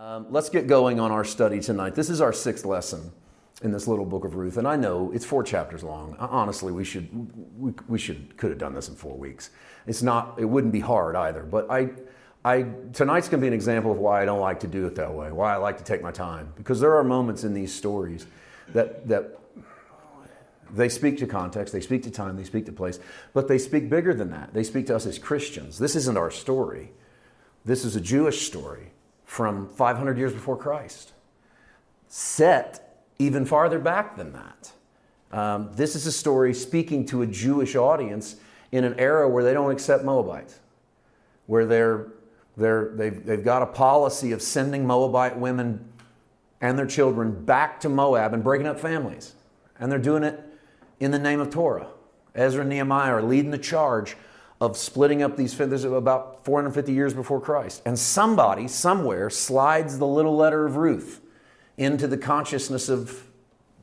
Um, let's get going on our study tonight. This is our sixth lesson in this little book of Ruth, and I know it's four chapters long. Honestly, we should we, we should could have done this in four weeks. It's not. It wouldn't be hard either. But I, I tonight's going to be an example of why I don't like to do it that way. Why I like to take my time because there are moments in these stories that that they speak to context, they speak to time, they speak to place, but they speak bigger than that. They speak to us as Christians. This isn't our story. This is a Jewish story from 500 years before Christ, set even farther back than that. Um, this is a story speaking to a Jewish audience in an era where they don't accept Moabites, where they're, they're, they've, they've got a policy of sending Moabite women and their children back to Moab and breaking up families. And they're doing it in the name of Torah. Ezra and Nehemiah are leading the charge of splitting up these this about 450 years before Christ. And somebody somewhere slides the little letter of Ruth into the consciousness of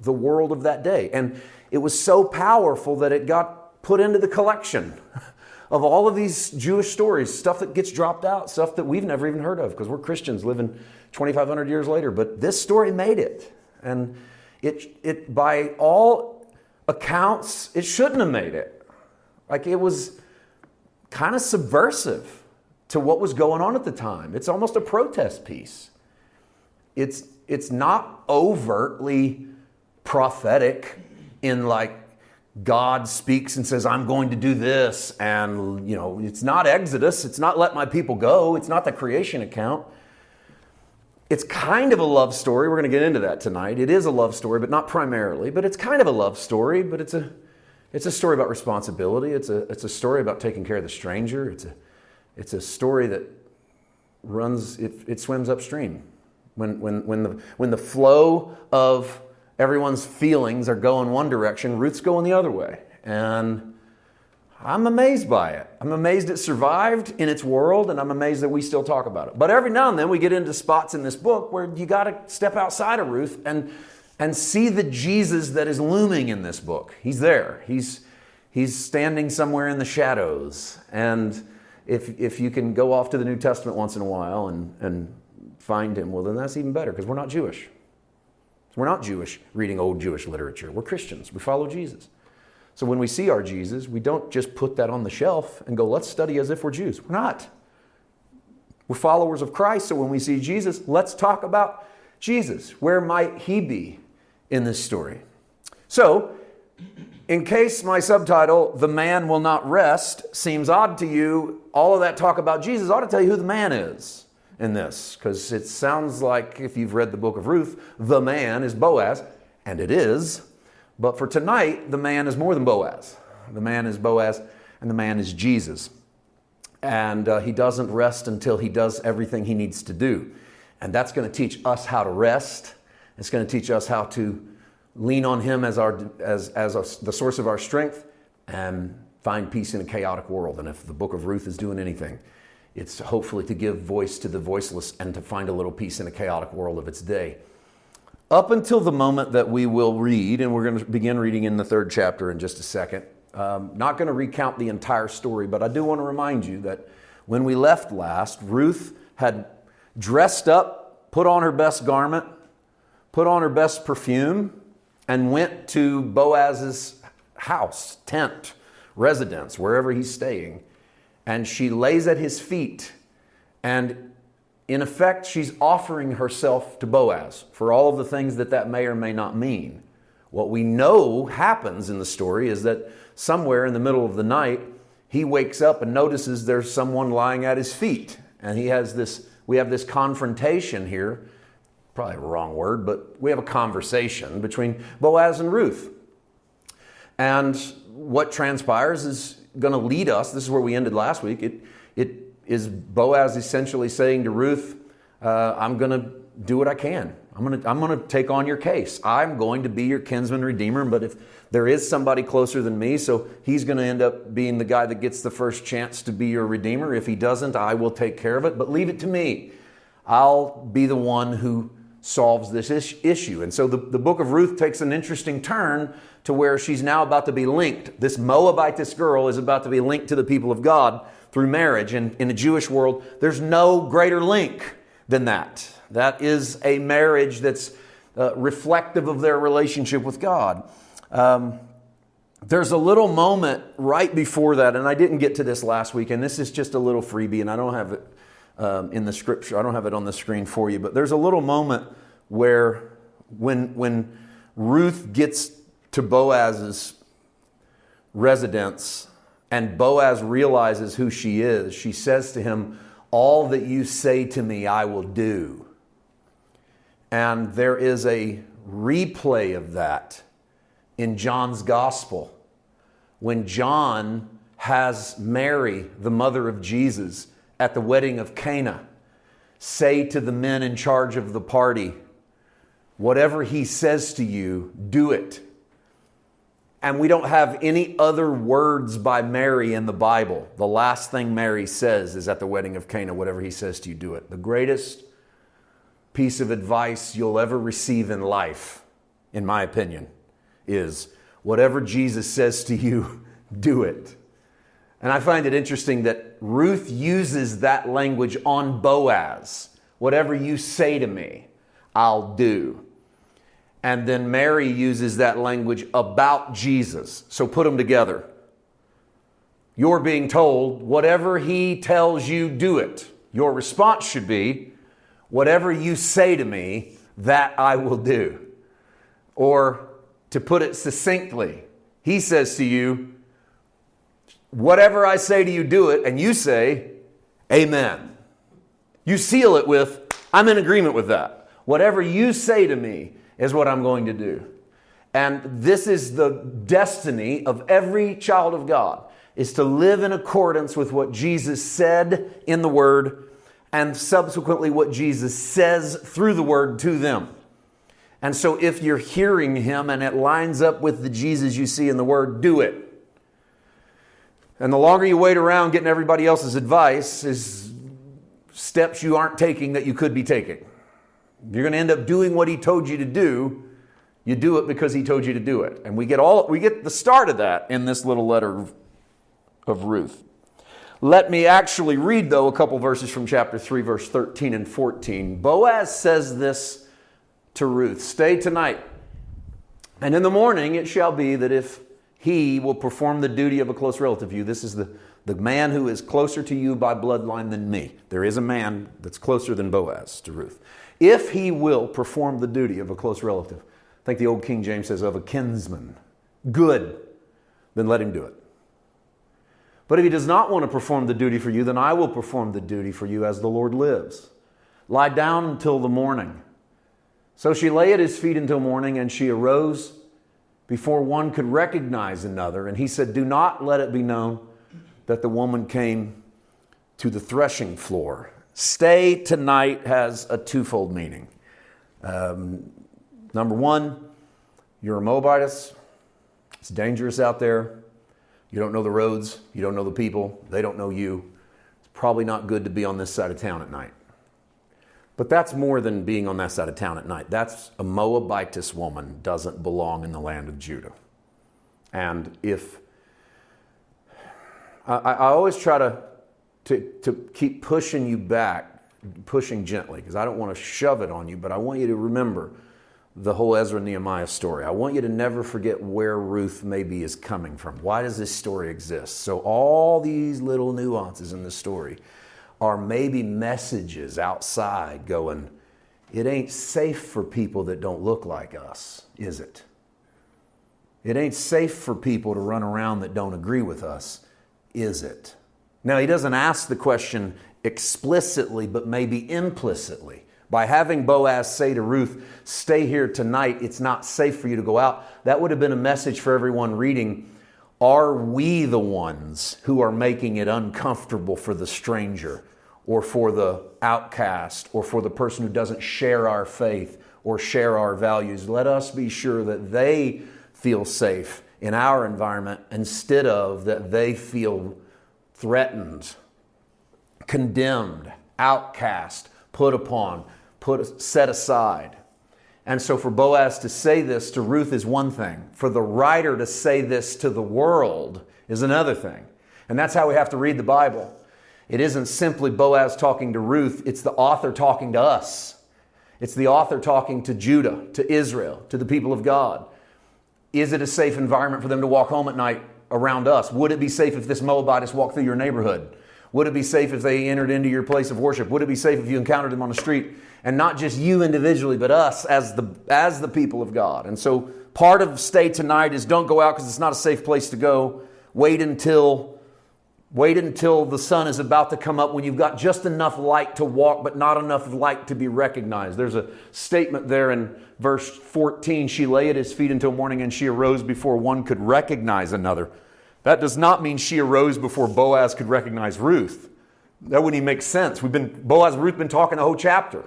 the world of that day. And it was so powerful that it got put into the collection of all of these Jewish stories, stuff that gets dropped out, stuff that we've never even heard of because we're Christians living 2,500 years later. But this story made it. And it, it, by all accounts, it shouldn't have made it. Like it was kind of subversive to what was going on at the time. It's almost a protest piece. It's, it's not overtly prophetic in like God speaks and says, I'm going to do this. And, you know, it's not Exodus. It's not let my people go. It's not the creation account. It's kind of a love story. We're going to get into that tonight. It is a love story, but not primarily. But it's kind of a love story, but it's a it's a story about responsibility. It's a, it's a story about taking care of the stranger. It's a, it's a story that runs, it, it swims upstream. When, when, when, the, when the flow of everyone's feelings are going one direction, Ruth's going the other way. And I'm amazed by it. I'm amazed it survived in its world, and I'm amazed that we still talk about it. But every now and then we get into spots in this book where you got to step outside of Ruth and and see the Jesus that is looming in this book. He's there. He's, he's standing somewhere in the shadows. And if, if you can go off to the New Testament once in a while and, and find him, well, then that's even better because we're not Jewish. We're not Jewish reading old Jewish literature. We're Christians. We follow Jesus. So when we see our Jesus, we don't just put that on the shelf and go, let's study as if we're Jews. We're not. We're followers of Christ. So when we see Jesus, let's talk about Jesus. Where might he be in this story. So, in case my subtitle, The Man Will Not Rest, seems odd to you, all of that talk about Jesus ought to tell you who the man is in this, because it sounds like if you've read the book of Ruth, the man is Boaz, and it is. But for tonight, the man is more than Boaz. The man is Boaz, and the man is Jesus. And uh, he doesn't rest until he does everything he needs to do. And that's going to teach us how to rest it's going to teach us how to lean on Him as, our, as, as the source of our strength and find peace in a chaotic world. And if the book of Ruth is doing anything, it's hopefully to give voice to the voiceless and to find a little peace in a chaotic world of its day. Up until the moment that we will read, and we're going to begin reading in the third chapter in just a second. Um, not going to recount the entire story, but I do want to remind you that when we left last, Ruth had dressed up, put on her best garment, put on her best perfume, and went to Boaz's house, tent, residence, wherever he's staying. And she lays at his feet. And in effect, she's offering herself to Boaz for all of the things that that may or may not mean. What we know happens in the story is that somewhere in the middle of the night, he wakes up and notices there's someone lying at his feet. And he has this, we have this confrontation here probably a wrong word, but we have a conversation between Boaz and Ruth. And what transpires is going to lead us. This is where we ended last week. It, it is Boaz essentially saying to Ruth, uh, I'm going to do what I can. I'm going to I'm going to take on your case. I'm going to be your kinsman redeemer, but if there is somebody closer than me, so he's going to end up being the guy that gets the first chance to be your redeemer. If he doesn't, I will take care of it, but leave it to me. I'll be the one who solves this issue. And so the, the book of Ruth takes an interesting turn to where she's now about to be linked. This Moabite, this girl is about to be linked to the people of God through marriage. And in the Jewish world, there's no greater link than that. That is a marriage that's uh, reflective of their relationship with God. Um, there's a little moment right before that, and I didn't get to this last week, and this is just a little freebie, and I don't have it um, in the scripture. I don't have it on the screen for you, but there's a little moment where when, when Ruth gets to Boaz's residence and Boaz realizes who she is, she says to him, All that you say to me, I will do. And there is a replay of that in John's gospel when John has Mary, the mother of Jesus, at the wedding of Cana, say to the men in charge of the party, Whatever he says to you, do it. And we don't have any other words by Mary in the Bible. The last thing Mary says is at the wedding of Cana, whatever he says to you, do it. The greatest piece of advice you'll ever receive in life, in my opinion, is whatever Jesus says to you, do it. And I find it interesting that Ruth uses that language on Boaz. Whatever you say to me, I'll do. And then Mary uses that language about Jesus. So put them together. You're being told, whatever he tells you, do it. Your response should be, Whatever you say to me, that I will do. Or to put it succinctly, he says to you, Whatever I say to you, do it. And you say, Amen. You seal it with, I'm in agreement with that. Whatever you say to me is what I'm going to do. And this is the destiny of every child of God is to live in accordance with what Jesus said in the word and subsequently what Jesus says through the word to them. And so if you're hearing him and it lines up with the Jesus you see in the word, do it. And the longer you wait around getting everybody else's advice is steps you aren't taking that you could be taking. You're going to end up doing what he told you to do. You do it because he told you to do it. And we get all we get the start of that in this little letter of Ruth. Let me actually read, though, a couple verses from chapter 3, verse 13 and 14. Boaz says this to Ruth Stay tonight, and in the morning it shall be that if he will perform the duty of a close relative you, this is the, the man who is closer to you by bloodline than me. There is a man that's closer than Boaz to Ruth. If he will perform the duty of a close relative, I think the old King James says of a kinsman, good, then let him do it. But if he does not want to perform the duty for you, then I will perform the duty for you as the Lord lives. Lie down until the morning. So she lay at his feet until morning, and she arose before one could recognize another. And he said, Do not let it be known that the woman came to the threshing floor. Stay tonight has a twofold meaning. Um, number one, you're a Moabitess, it's dangerous out there. You don't know the roads, you don't know the people, they don't know you. It's probably not good to be on this side of town at night. But that's more than being on that side of town at night. That's a Moabitess woman doesn't belong in the land of Judah. And if I, I always try to, to, to keep pushing you back, pushing gently, because I don't want to shove it on you, but I want you to remember the whole Ezra Nehemiah story. I want you to never forget where Ruth maybe is coming from. Why does this story exist? So, all these little nuances in the story are maybe messages outside going, it ain't safe for people that don't look like us, is it? It ain't safe for people to run around that don't agree with us, is it? Now, he doesn't ask the question explicitly, but maybe implicitly. By having Boaz say to Ruth, Stay here tonight, it's not safe for you to go out, that would have been a message for everyone reading. Are we the ones who are making it uncomfortable for the stranger or for the outcast or for the person who doesn't share our faith or share our values? Let us be sure that they feel safe in our environment instead of that they feel threatened, condemned, outcast, put upon, put set aside. And so for Boaz to say this to Ruth is one thing. For the writer to say this to the world is another thing. And that's how we have to read the Bible. It isn't simply Boaz talking to Ruth, it's the author talking to us. It's the author talking to Judah, to Israel, to the people of God. Is it a safe environment for them to walk home at night around us? Would it be safe if this Moabitess walked through your neighborhood? Would it be safe if they entered into your place of worship? Would it be safe if you encountered them on the street? And not just you individually, but us as the, as the people of God. And so part of stay tonight is don't go out because it's not a safe place to go. Wait until Wait until the sun is about to come up when you've got just enough light to walk, but not enough light to be recognized. There's a statement there in verse 14 She lay at his feet until morning, and she arose before one could recognize another. That does not mean she arose before Boaz could recognize Ruth. That wouldn't even make sense. We've been, Boaz and Ruth been talking the whole chapter.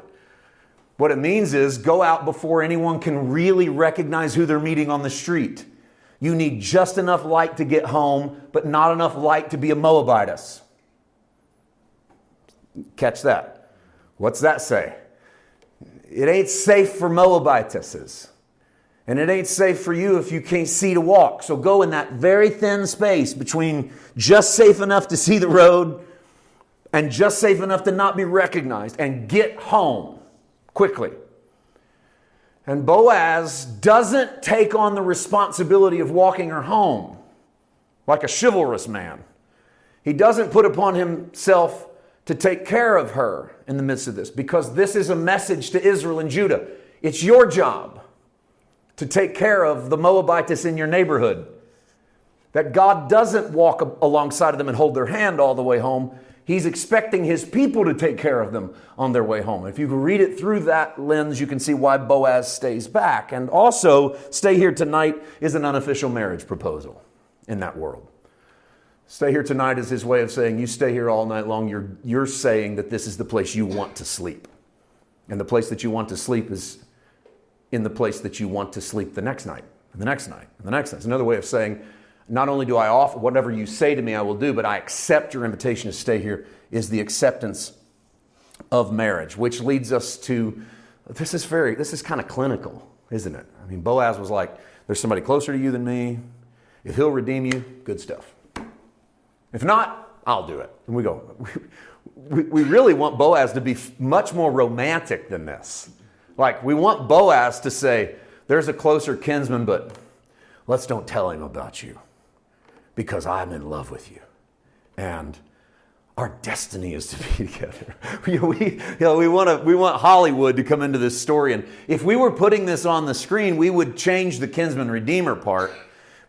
What it means is go out before anyone can really recognize who they're meeting on the street. You need just enough light to get home, but not enough light to be a Moabitess. Catch that. What's that say? It ain't safe for Moabitesses. And it ain't safe for you if you can't see to walk. So go in that very thin space between just safe enough to see the road and just safe enough to not be recognized and get home quickly. And Boaz doesn't take on the responsibility of walking her home like a chivalrous man. He doesn't put upon himself to take care of her in the midst of this because this is a message to Israel and Judah. It's your job to take care of the Moabites in your neighborhood. That God doesn't walk alongside of them and hold their hand all the way home. He's expecting his people to take care of them on their way home. If you read it through that lens, you can see why Boaz stays back. And also, stay here tonight is an unofficial marriage proposal in that world. Stay here tonight is his way of saying, You stay here all night long. You're, you're saying that this is the place you want to sleep. And the place that you want to sleep is in the place that you want to sleep the next night, and the next night, and the next night. It's another way of saying, not only do I offer whatever you say to me, I will do, but I accept your invitation to stay here, is the acceptance of marriage, which leads us to this is very, this is kind of clinical, isn't it? I mean, Boaz was like, there's somebody closer to you than me. If he'll redeem you, good stuff. If not, I'll do it. And we go, we, we really want Boaz to be much more romantic than this. Like, we want Boaz to say, there's a closer kinsman, but let's don't tell him about you because I'm in love with you. And our destiny is to be together. we, you know, we, want to, we want Hollywood to come into this story. And if we were putting this on the screen, we would change the kinsman redeemer part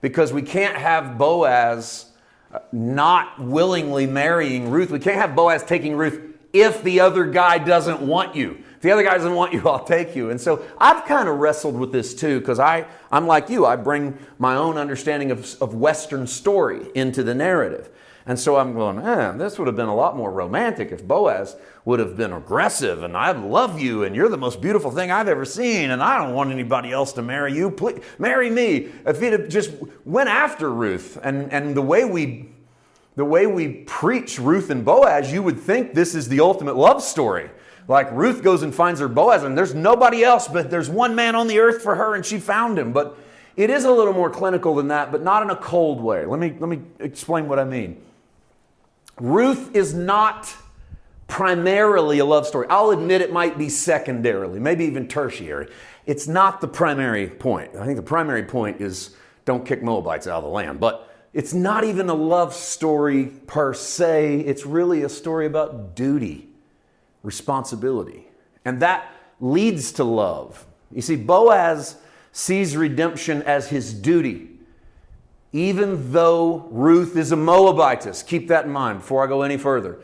because we can't have Boaz uh, not willingly marrying Ruth. We can't have Boaz taking Ruth if the other guy doesn't want you. The other guy doesn't want you, I'll take you. And so I've kind of wrestled with this too, because I'm like you. I bring my own understanding of, of Western story into the narrative. And so I'm going, man, this would have been a lot more romantic if Boaz would have been aggressive and I love you and you're the most beautiful thing I've ever seen and I don't want anybody else to marry you. Please marry me. If it just went after Ruth and, and the way we the way we preach Ruth and Boaz, you would think this is the ultimate love story. Like Ruth goes and finds her Boaz, and there's nobody else, but there's one man on the earth for her, and she found him. But it is a little more clinical than that, but not in a cold way. Let me, let me explain what I mean. Ruth is not primarily a love story. I'll admit it might be secondarily, maybe even tertiary. It's not the primary point. I think the primary point is don't kick Moabites out of the land. But it's not even a love story per se, it's really a story about duty responsibility. And that leads to love. You see, Boaz sees redemption as his duty, even though Ruth is a Moabitess. Keep that in mind before I go any further.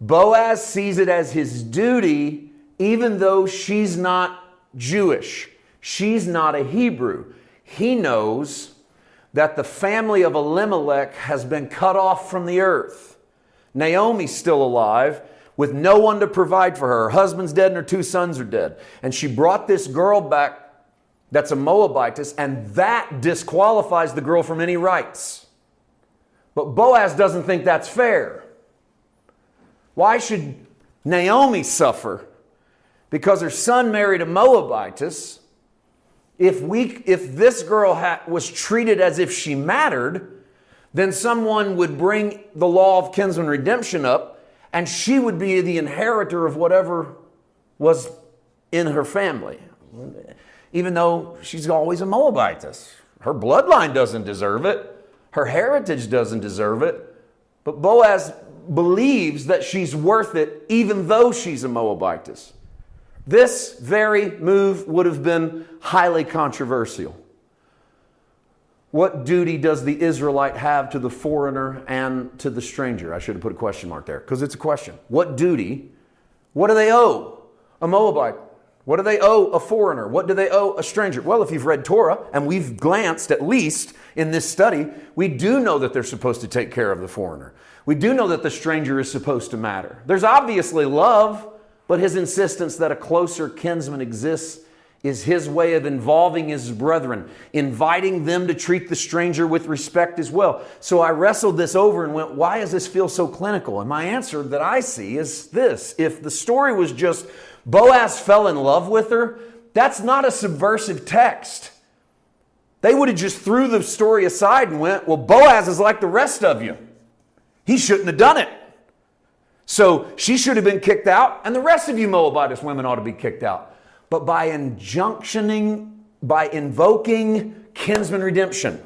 Boaz sees it as his duty, even though she's not Jewish, she's not a Hebrew. He knows that the family of Elimelech has been cut off from the earth. Naomi's still alive with no one to provide for her. Her husband's dead and her two sons are dead. And she brought this girl back that's a Moabitess, and that disqualifies the girl from any rights. But Boaz doesn't think that's fair. Why should Naomi suffer because her son married a Moabitess? If, we, if this girl ha- was treated as if she mattered, then someone would bring the law of kinsman redemption up and she would be the inheritor of whatever was in her family. Even though she's always a Moabitess. Her bloodline doesn't deserve it, her heritage doesn't deserve it. But Boaz believes that she's worth it even though she's a Moabitess. This very move would have been highly controversial. What duty does the Israelite have to the foreigner and to the stranger? I should have put a question mark there because it's a question. What duty, what do they owe a Moabite? What do they owe a foreigner? What do they owe a stranger? Well, if you've read Torah, and we've glanced at least in this study, we do know that they're supposed to take care of the foreigner. We do know that the stranger is supposed to matter. There's obviously love, but his insistence that a closer kinsman exists is his way of involving his brethren, inviting them to treat the stranger with respect as well. So I wrestled this over and went, why does this feel so clinical? And my answer that I see is this if the story was just Boaz fell in love with her, that's not a subversive text. They would have just threw the story aside and went, well, Boaz is like the rest of you. He shouldn't have done it. So she should have been kicked out, and the rest of you Moabitess women ought to be kicked out. But by injunctioning, by invoking kinsman redemption,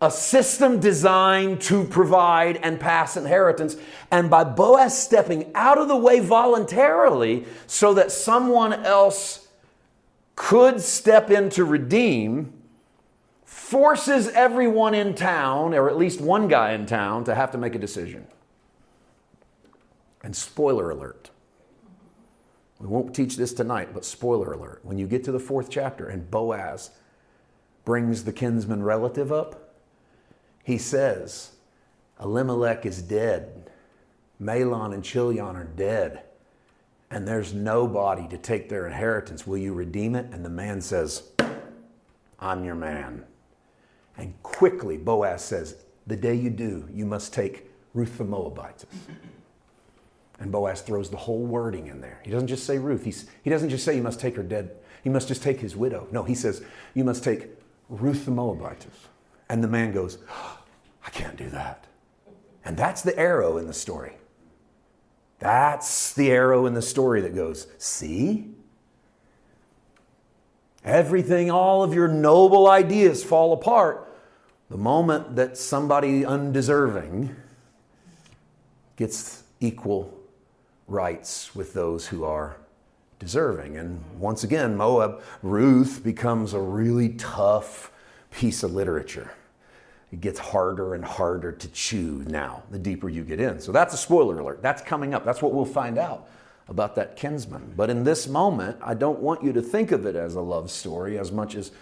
a system designed to provide and pass inheritance, and by Boaz stepping out of the way voluntarily so that someone else could step in to redeem, forces everyone in town, or at least one guy in town, to have to make a decision. And spoiler alert. We won't teach this tonight, but spoiler alert. When you get to the fourth chapter and Boaz brings the kinsman relative up, he says, Elimelech is dead. Mahlon and Chilion are dead. And there's nobody to take their inheritance. Will you redeem it? And the man says, I'm your man. And quickly, Boaz says, The day you do, you must take Ruth the Moabitess. And Boaz throws the whole wording in there. He doesn't just say Ruth. He's, he doesn't just say you must take her dead. He must just take his widow. No, he says you must take Ruth the Moabitess. And the man goes, oh, I can't do that. And that's the arrow in the story. That's the arrow in the story that goes, see? Everything, all of your noble ideas fall apart the moment that somebody undeserving gets equal rights with those who are deserving. And once again, Moab, Ruth becomes a really tough piece of literature. It gets harder and harder to chew now, the deeper you get in. So that's a spoiler alert. That's coming up. That's what we'll find out about that kinsman. But in this moment, I don't want you to think of it as a love story as much as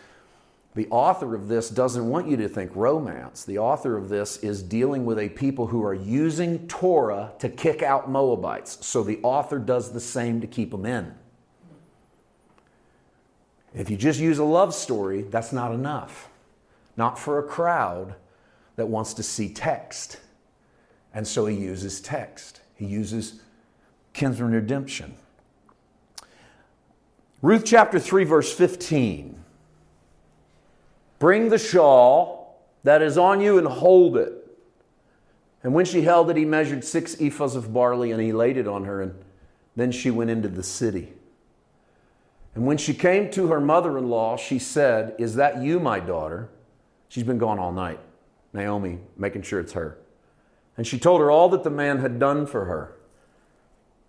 the author of this doesn't want you to think romance. The author of this is dealing with a people who are using Torah to kick out Moabites. So the author does the same to keep them in. If you just use a love story, that's not enough. Not for a crowd that wants to see text. And so he uses text, he uses kinsman redemption. Ruth chapter 3, verse 15. Bring the shawl that is on you and hold it. And when she held it, he measured six ephahs of barley and he laid it on her. And then she went into the city. And when she came to her mother in law, she said, Is that you, my daughter? She's been gone all night. Naomi making sure it's her. And she told her all that the man had done for her.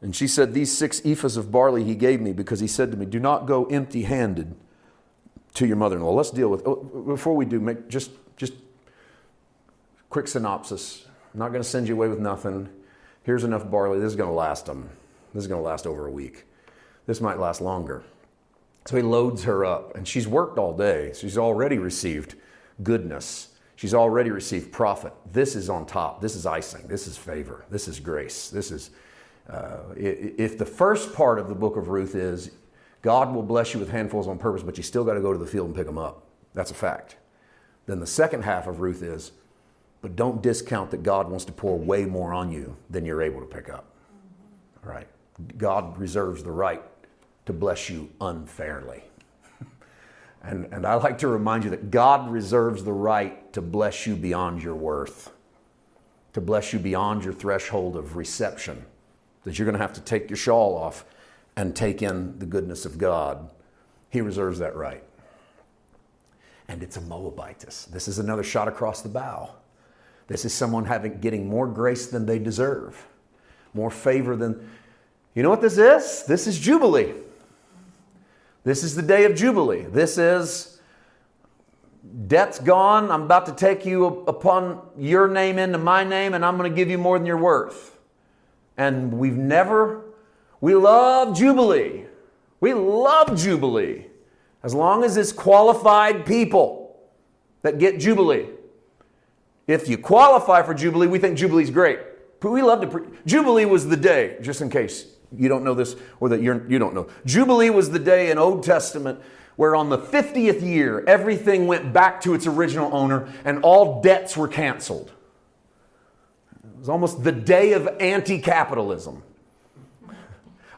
And she said, These six ephahs of barley he gave me because he said to me, Do not go empty handed to your mother-in-law. Let's deal with oh, before we do. Make just just quick synopsis. I'm not going to send you away with nothing. Here's enough barley. This is going to last them. This is going to last over a week. This might last longer. So he loads her up, and she's worked all day. She's already received goodness. She's already received profit. This is on top. This is icing. This is favor. This is grace. This is. Uh, if the first part of the book of Ruth is God will bless you with handfuls on purpose, but you still got to go to the field and pick them up. That's a fact. Then the second half of Ruth is, but don't discount that God wants to pour way more on you than you're able to pick up. All right? God reserves the right to bless you unfairly. and, and I like to remind you that God reserves the right to bless you beyond your worth to bless you beyond your threshold of reception, that you're going to have to take your shawl off and take in the goodness of God. He reserves that right. And it's a Moabitess. This is another shot across the bow. This is someone having getting more grace than they deserve, more favor than. You know what this is? This is Jubilee. This is the day of Jubilee. This is debt's gone. I'm about to take you upon your name into my name, and I'm going to give you more than you're worth. And we've never, we love Jubilee. We love Jubilee as long as it's qualified people that get Jubilee. If you qualify for Jubilee, we think Jubilee's great. But we love to. Pre- Jubilee was the day, just in case you don't know this or that you're, you don't know. Jubilee was the day in Old Testament where on the 50th year, everything went back to its original owner and all debts were canceled. It was almost the day of anti capitalism.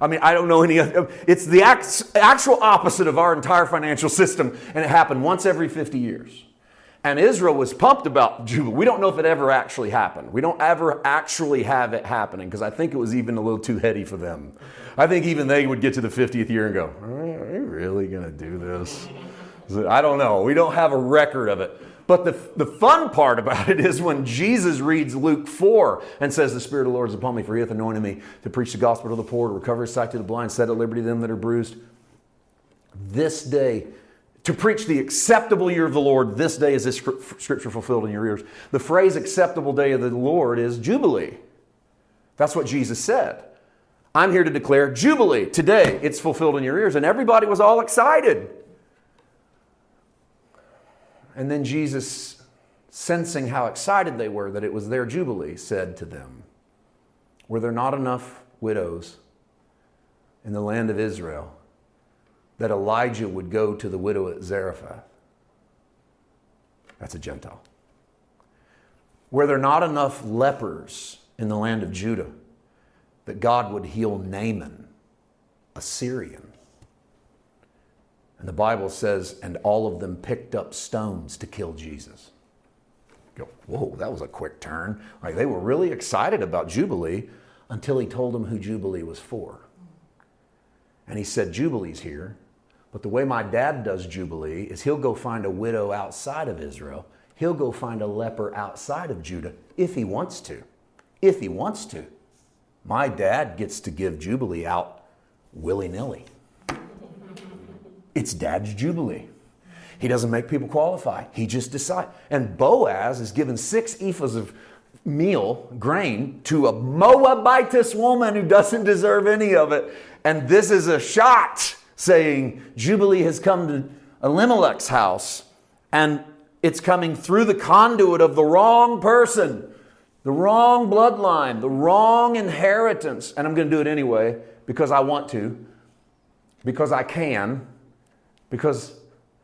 I mean, I don't know any other. It's the actual opposite of our entire financial system, and it happened once every 50 years. And Israel was pumped about Jubilee. We don't know if it ever actually happened. We don't ever actually have it happening because I think it was even a little too heady for them. I think even they would get to the 50th year and go, Are you really going to do this? I don't know. We don't have a record of it. But the, the fun part about it is when Jesus reads Luke 4 and says, The Spirit of the Lord is upon me, for he hath anointed me to preach the gospel to the poor, to recover his sight to the blind, set at liberty them that are bruised. This day, to preach the acceptable year of the Lord, this day is this scripture fulfilled in your ears. The phrase acceptable day of the Lord is Jubilee. That's what Jesus said. I'm here to declare Jubilee. Today, it's fulfilled in your ears. And everybody was all excited. And then Jesus, sensing how excited they were that it was their Jubilee, said to them, Were there not enough widows in the land of Israel? that Elijah would go to the widow at Zarephath. That's a Gentile. Were there not enough lepers in the land of Judah that God would heal Naaman, a Syrian? And the Bible says, and all of them picked up stones to kill Jesus. go, whoa, that was a quick turn. Like they were really excited about Jubilee until he told them who Jubilee was for. And he said, Jubilee's here but the way my dad does Jubilee is he'll go find a widow outside of Israel. He'll go find a leper outside of Judah if he wants to. If he wants to. My dad gets to give Jubilee out willy nilly. It's dad's Jubilee. He doesn't make people qualify. He just decides. And Boaz is given six ephahs of meal, grain, to a Moabitess woman who doesn't deserve any of it. And this is a shot saying, Jubilee has come to Elimelech's house, and it's coming through the conduit of the wrong person, the wrong bloodline, the wrong inheritance. And I'm going to do it anyway because I want to, because I can, because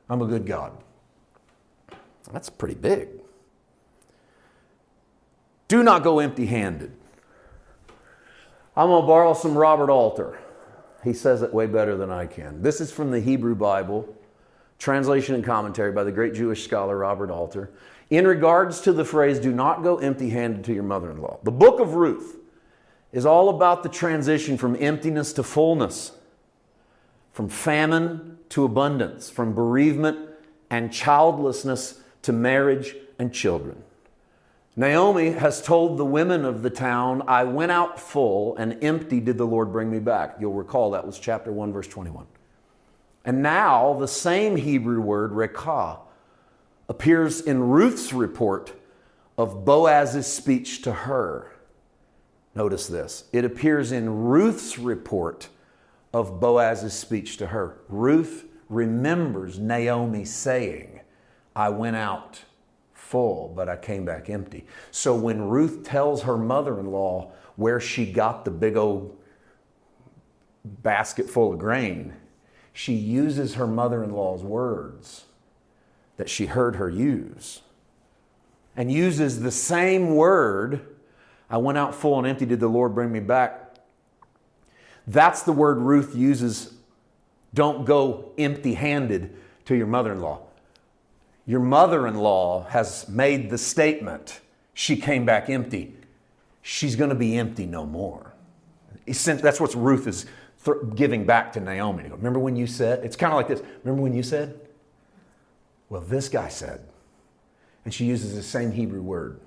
I'm a good God. That's pretty big. Do not go empty handed. I'm going to borrow some Robert Alter. He says it way better than I can. This is from the Hebrew Bible, translation and commentary by the great Jewish scholar Robert Alter. In regards to the phrase, do not go empty handed to your mother in law, the book of Ruth is all about the transition from emptiness to fullness, from famine to abundance, from bereavement and childlessness to marriage and children. Naomi has told the women of the town, I went out full and empty did the Lord bring me back. You'll recall that was chapter 1, verse 21. And now the same Hebrew word, rekah, appears in Ruth's report of Boaz's speech to her. Notice this it appears in Ruth's report of Boaz's speech to her. Ruth remembers Naomi saying, I went out full, but I came back empty. So when Ruth tells her mother in law where she got the big old basket full of grain, she uses her mother in law's words that she heard her use and uses the same word I went out full and empty, did the Lord bring me back? That's the word Ruth uses. Don't go empty handed to your mother in law. Your mother in law has made the statement, she came back empty. she's going to be empty no more. That's what Ruth is giving back to Naomi. Remember when you said, it's kind of like this. Remember when you said, well, this guy said. And she uses the same Hebrew word,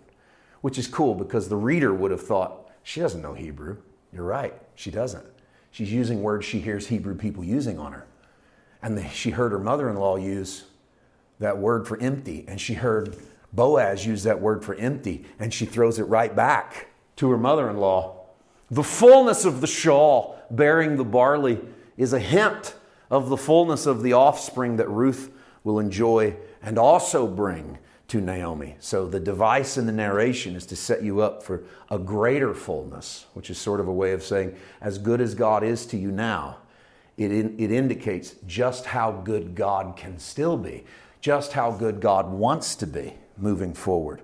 which is cool because the reader would have thought, she doesn't know Hebrew. You're right, she doesn't. She's using words she hears Hebrew people using on her. And the, she heard her mother in law use that word for empty, and she heard Boaz use that word for empty, and she throws it right back to her mother in law. The fullness of the shawl bearing the barley is a hint of the fullness of the offspring that Ruth will enjoy and also bring to Naomi. So the device in the narration is to set you up for a greater fullness, which is sort of a way of saying, as good as God is to you now, it, in, it indicates just how good God can still be, just how good God wants to be moving forward.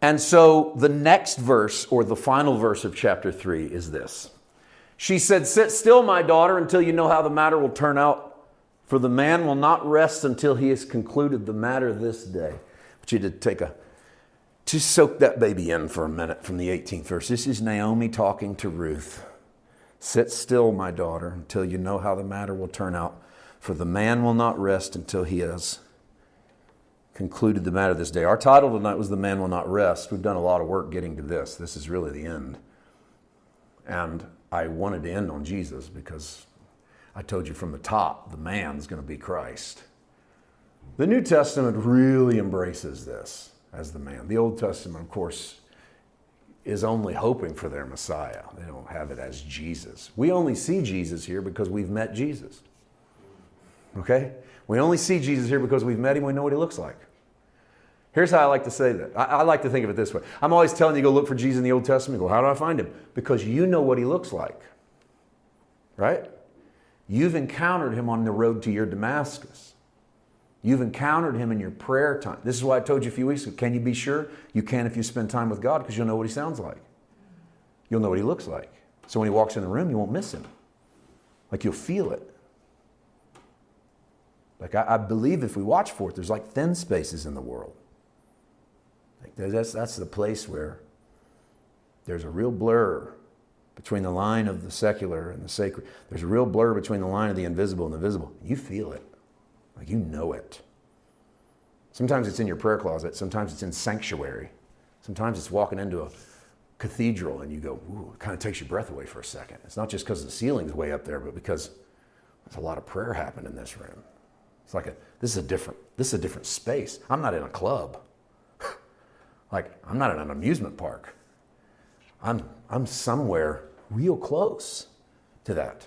And so the next verse, or the final verse of chapter 3, is this. She said, Sit still, my daughter, until you know how the matter will turn out for the man will not rest until he has concluded the matter this day. But you to take a, just soak that baby in for a minute from the 18th verse. This is Naomi talking to Ruth. Sit still, my daughter, until you know how the matter will turn out. For the man will not rest until he has concluded the matter this day. Our title tonight was The Man Will Not Rest. We've done a lot of work getting to this. This is really the end. And I wanted to end on Jesus because I told you from the top, the man's going to be Christ. The New Testament really embraces this as the man. The Old Testament, of course, is only hoping for their Messiah. They don't have it as Jesus. We only see Jesus here because we've met Jesus. Okay? We only see Jesus here because we've met him, we know what he looks like. Here's how I like to say that. I, I, like to think of it this way. I'm always telling you go look for Jesus in the Old Testament. go, how do I find him? Because you know what he looks like. Right? You've encountered him on the road to your Damascus. You've encountered him in your prayer time. This is why I told you a few weeks ago. Can you be sure? You can if you spend time with God because you'll know what he sounds like. You'll know what he looks like. So when he walks in the room, you won't miss him. Like you'll feel it. Like I, I believe if we watch for it, there's like thin spaces in the world. Like that's, that's the place where there's a real blur between the line of the secular and the sacred. There's a real blur between the line of the invisible and the visible. You feel it, like you know it. Sometimes it's in your prayer closet, sometimes it's in sanctuary, sometimes it's walking into a cathedral and you go, ooh, it kind of takes your breath away for a second. It's not just because the ceiling's way up there, but because there's a lot of prayer happening in this room. It's like a, this is a different, this is a different space. I'm not in a club. like I'm not in an amusement park. I'm, I'm somewhere real close to that.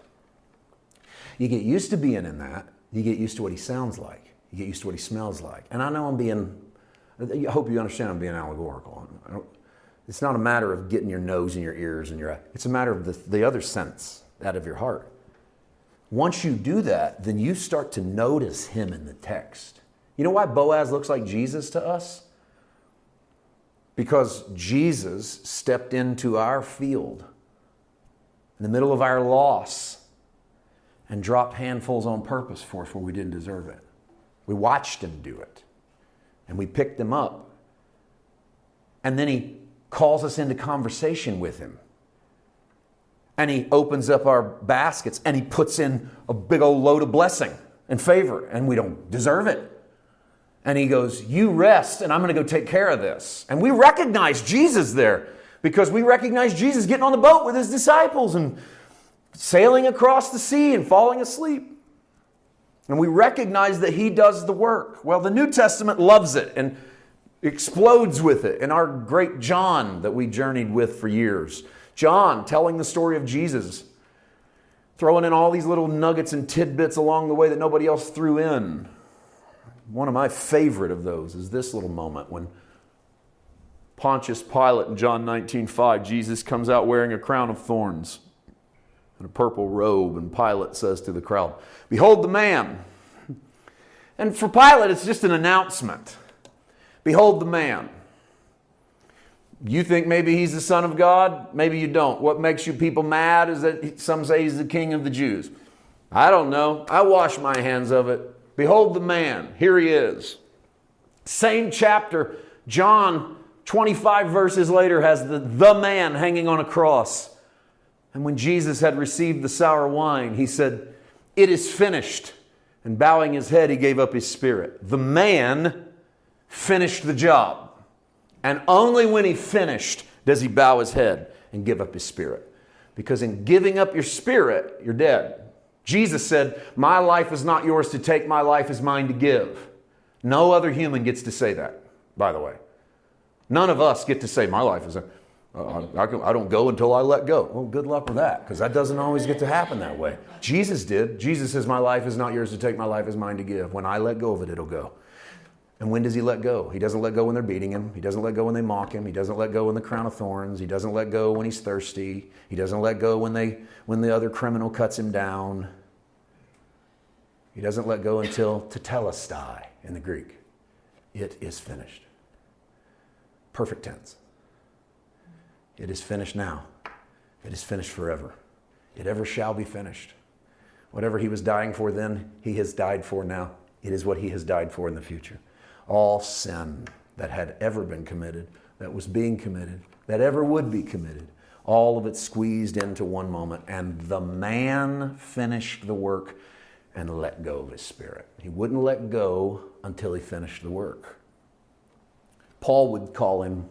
You get used to being in that, you get used to what he sounds like, you get used to what he smells like. And I know I'm being, I hope you understand I'm being allegorical. It's not a matter of getting your nose in your ears and your it's a matter of the, the other sense out of your heart. Once you do that, then you start to notice him in the text. You know why Boaz looks like Jesus to us? Because Jesus stepped into our field in the middle of our loss and dropped handfuls on purpose for us where we didn't deserve it. We watched him do it and we picked him up. And then he calls us into conversation with him. And he opens up our baskets and he puts in a big old load of blessing and favor, and we don't deserve it. And he goes, You rest, and I'm going to go take care of this. And we recognize Jesus there because we recognize Jesus getting on the boat with his disciples and sailing across the sea and falling asleep. And we recognize that he does the work. Well, the New Testament loves it and explodes with it. And our great John that we journeyed with for years, John telling the story of Jesus, throwing in all these little nuggets and tidbits along the way that nobody else threw in. One of my favorite of those is this little moment when Pontius Pilate in John 19:5, Jesus comes out wearing a crown of thorns and a purple robe, and Pilate says to the crowd, Behold the man. And for Pilate, it's just an announcement. Behold the man. You think maybe he's the Son of God? Maybe you don't. What makes you people mad is that some say he's the King of the Jews. I don't know. I wash my hands of it. Behold the man, here he is. Same chapter, John 25 verses later has the, the man hanging on a cross. And when Jesus had received the sour wine, he said, It is finished. And bowing his head, he gave up his spirit. The man finished the job. And only when he finished does he bow his head and give up his spirit. Because in giving up your spirit, you're dead. Jesus said, My life is not yours to take, my life is mine to give. No other human gets to say that, by the way. None of us get to say, My life is a. Uh, I, I don't go until I let go. Well, good luck with that, because that doesn't always get to happen that way. Jesus did. Jesus says, My life is not yours to take, my life is mine to give. When I let go of it, it'll go. And when does he let go? He doesn't let go when they're beating him. He doesn't let go when they mock him. He doesn't let go in the crown of thorns. He doesn't let go when he's thirsty. He doesn't let go when, they, when the other criminal cuts him down. He doesn't let go until tetelestai in the Greek. It is finished. Perfect tense. It is finished now. It is finished forever. It ever shall be finished. Whatever he was dying for then, he has died for now. It is what he has died for in the future all sin that had ever been committed, that was being committed, that ever would be committed, all of it squeezed into one moment. And the man finished the work and let go of his spirit. He wouldn't let go until he finished the work. Paul would call him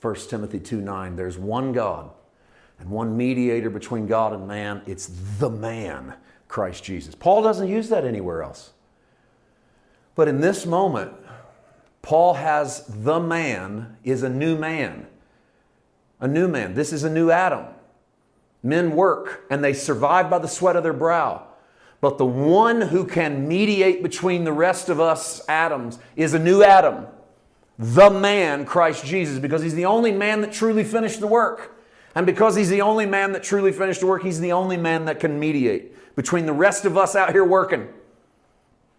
1 Timothy 2 9, there's one God and one mediator between God and man. It's the man, Christ Jesus. Paul doesn't use that anywhere else. But in this moment, Paul has the man is a new man. A new man. This is a new Adam. Men work and they survive by the sweat of their brow. But the one who can mediate between the rest of us Adams is a new Adam. The man, Christ Jesus, because he's the only man that truly finished the work. And because he's the only man that truly finished the work, he's the only man that can mediate between the rest of us out here working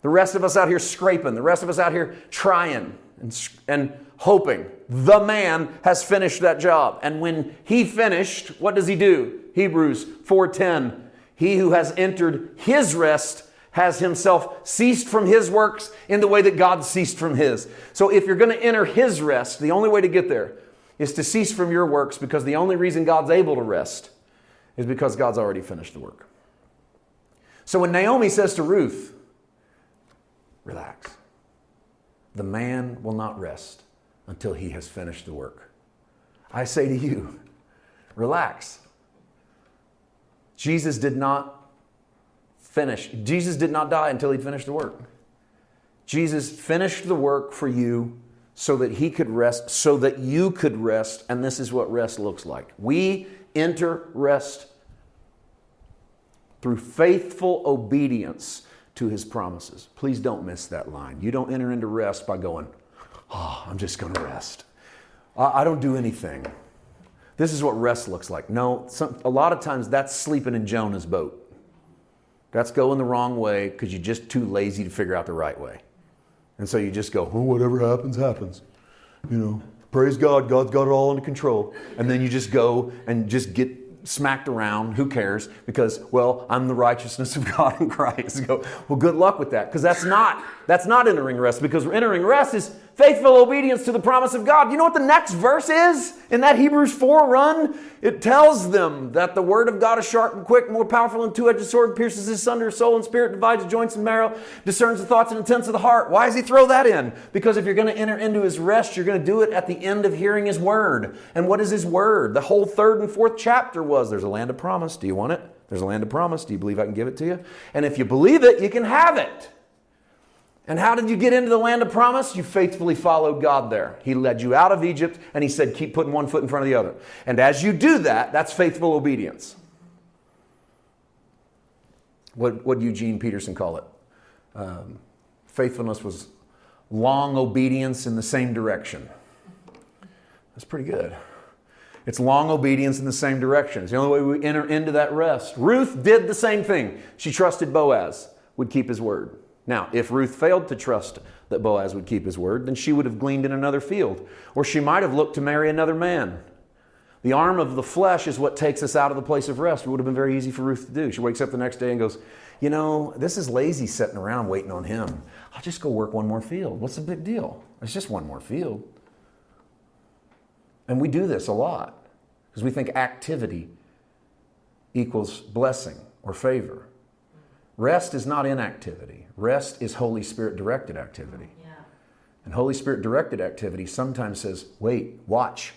the rest of us out here scraping, the rest of us out here trying and, and hoping. The man has finished that job. And when he finished, what does he do? Hebrews 4:10. He who has entered his rest has himself ceased from his works in the way that God ceased from his. So if you're going to enter his rest, the only way to get there is to cease from your works because the only reason God's able to rest is because God's already finished the work. So when Naomi says to Ruth, relax. The man will not rest until he has finished the work. I say to you, relax. Jesus did not finish, Jesus did not die until he'd finished the work. Jesus finished the work for you so that he could rest, so that you could rest, and this is what rest looks like. We enter rest through faithful obedience to his promises. Please don't miss that line. You don't enter into rest by going, Oh, I'm just going to rest. I, don't do anything. This is what rest looks like. No, some, a lot of times that's sleeping in Jonah's boat. That's going the wrong way because you're just too lazy to figure out the right way. And so you just go, oh, whatever happens, happens. You know, praise God, God's got it all under control. And then you just go and just get smacked around. Who cares? Because, well, I'm the righteousness of God in Christ. Go, well, good luck with that. Because that's not, that's not entering rest. Because entering rest is faithful obedience to the promise of God. You know what the next verse is in that Hebrews 4 run? It tells them that the word of God is sharp and quick, more powerful than two-edged sword, pierces asunder soul and spirit, divides the joints and marrow, discerns the thoughts and intents of the heart. Why does he throw that in? Because if you're going to enter into his rest, you're going to do it at the end of hearing his word. And what is his word? The whole third and fourth chapter was there's a land of promise. Do you want it? There's a land of promise. Do you believe I can give it to you? And if you believe it, you can have it. And how did you get into the land of promise? You faithfully followed God there. He led you out of Egypt and He said, keep putting one foot in front of the other. And as you do that, that's faithful obedience. What would Eugene Peterson call it? Um, faithfulness was long obedience in the same direction. That's pretty good. It's long obedience in the same direction. It's the only way we enter into that rest. Ruth did the same thing. She trusted Boaz would keep his word. Now, if Ruth failed to trust that Boaz would keep his word, then she would have gleaned in another field, or she might have looked to marry another man. The arm of the flesh is what takes us out of the place of rest. It would have been very easy for Ruth to do. She wakes up the next day and goes, You know, this is lazy sitting around waiting on him. I'll just go work one more field. What's the big deal? It's just one more field. And we do this a lot because we think activity equals blessing or favor. Rest is not inactivity. Rest is Holy Spirit directed activity. Oh, yeah. And Holy Spirit directed activity sometimes says, wait, watch,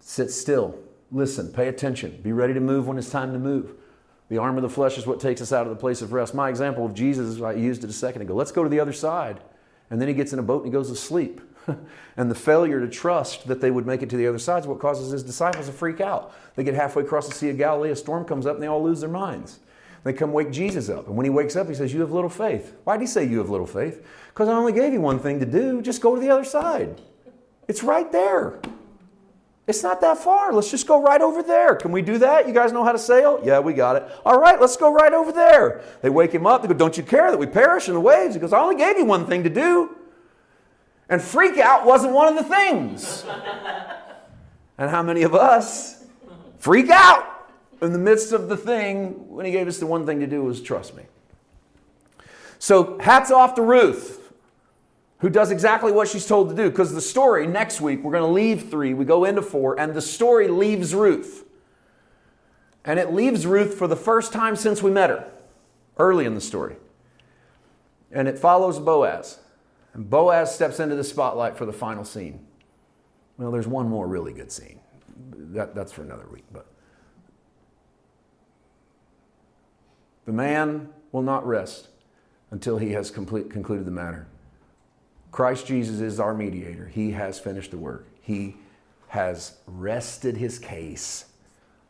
sit still, listen, pay attention, be ready to move when it's time to move. The arm of the flesh is what takes us out of the place of rest. My example of Jesus, I used it a second ago. Let's go to the other side. And then he gets in a boat and he goes to sleep. and the failure to trust that they would make it to the other side is what causes his disciples to freak out. They get halfway across the Sea of Galilee, a storm comes up, and they all lose their minds. They come wake Jesus up. And when he wakes up, he says, You have little faith. Why did he say you have little faith? Because I only gave you one thing to do. Just go to the other side. It's right there. It's not that far. Let's just go right over there. Can we do that? You guys know how to sail? Yeah, we got it. All right, let's go right over there. They wake him up. They go, Don't you care that we perish in the waves? He goes, I only gave you one thing to do. And freak out wasn't one of the things. and how many of us freak out? In the midst of the thing when he gave us the one thing to do was trust me. So, hats off to Ruth, who does exactly what she's told to do. Because the story next week, we're going to leave three, we go into four, and the story leaves Ruth. And it leaves Ruth for the first time since we met her, early in the story. And it follows Boaz. And Boaz steps into the spotlight for the final scene. Well, there's one more really good scene. That, that's for another week, but The man will not rest until he has complete, concluded the matter. Christ Jesus is our mediator. He has finished the work. He has rested his case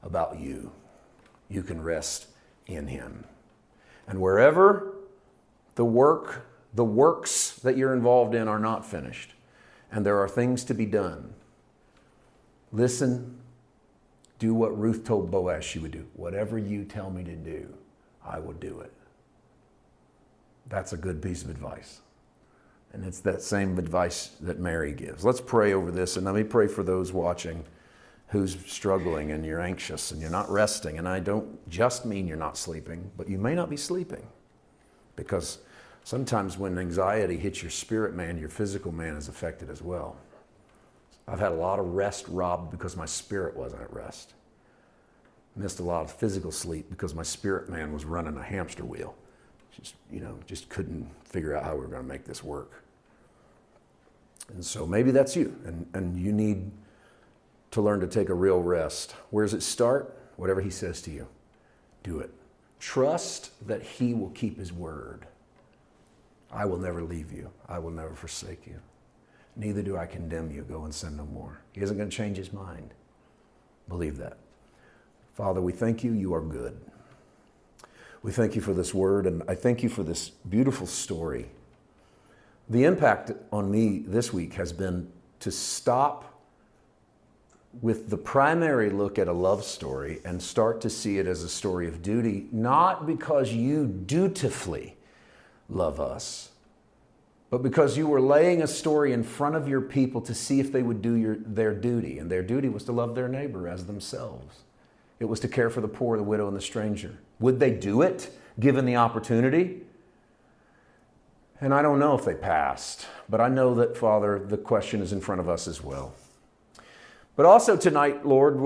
about you. You can rest in him. And wherever the work, the works that you're involved in are not finished, and there are things to be done, listen, do what Ruth told Boaz she would do. Whatever you tell me to do, I will do it. That's a good piece of advice. And it's that same advice that Mary gives. Let's pray over this, and let me pray for those watching who's struggling and you're anxious and you're not resting. And I don't just mean you're not sleeping, but you may not be sleeping. Because sometimes when anxiety hits your spirit man, your physical man is affected as well. I've had a lot of rest robbed because my spirit wasn't at rest missed a lot of physical sleep because my spirit man was running a hamster wheel. Just, you know, just couldn't figure out how we were going to make this work. And so maybe that's you, and, and you need to learn to take a real rest. Where does it start? Whatever he says to you, do it. Trust that he will keep his word. I will never leave you, I will never forsake you. Neither do I condemn you. Go and sin no more. He isn't going to change his mind. Believe that. Father, we thank you. You are good. We thank you for this word, and I thank you for this beautiful story. The impact on me this week has been to stop with the primary look at a love story and start to see it as a story of duty, not because you dutifully love us, but because you were laying a story in front of your people to see if they would do your, their duty. And their duty was to love their neighbor as themselves. It was to care for the poor, the widow, and the stranger. Would they do it given the opportunity? And I don't know if they passed, but I know that, Father, the question is in front of us as well. But also tonight, Lord,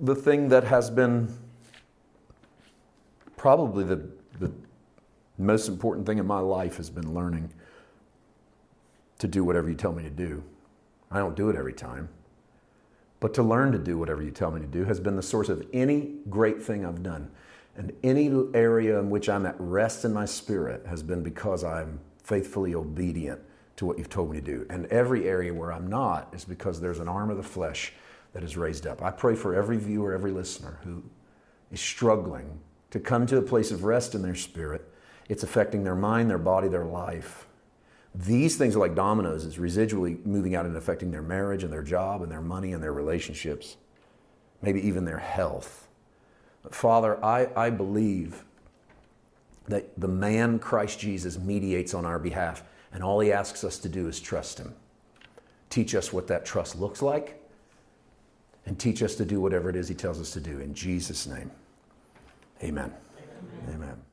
the thing that has been probably the, the most important thing in my life has been learning to do whatever you tell me to do. I don't do it every time. But to learn to do whatever you tell me to do has been the source of any great thing I've done. And any area in which I'm at rest in my spirit has been because I'm faithfully obedient to what you've told me to do. And every area where I'm not is because there's an arm of the flesh that is raised up. I pray for every viewer, every listener who is struggling to come to a place of rest in their spirit. It's affecting their mind, their body, their life. These things are like dominoes, it's residually moving out and affecting their marriage and their job and their money and their relationships, maybe even their health. But Father, I, I believe that the man Christ Jesus mediates on our behalf, and all he asks us to do is trust him. Teach us what that trust looks like, and teach us to do whatever it is he tells us to do. In Jesus' name, amen. Amen. amen.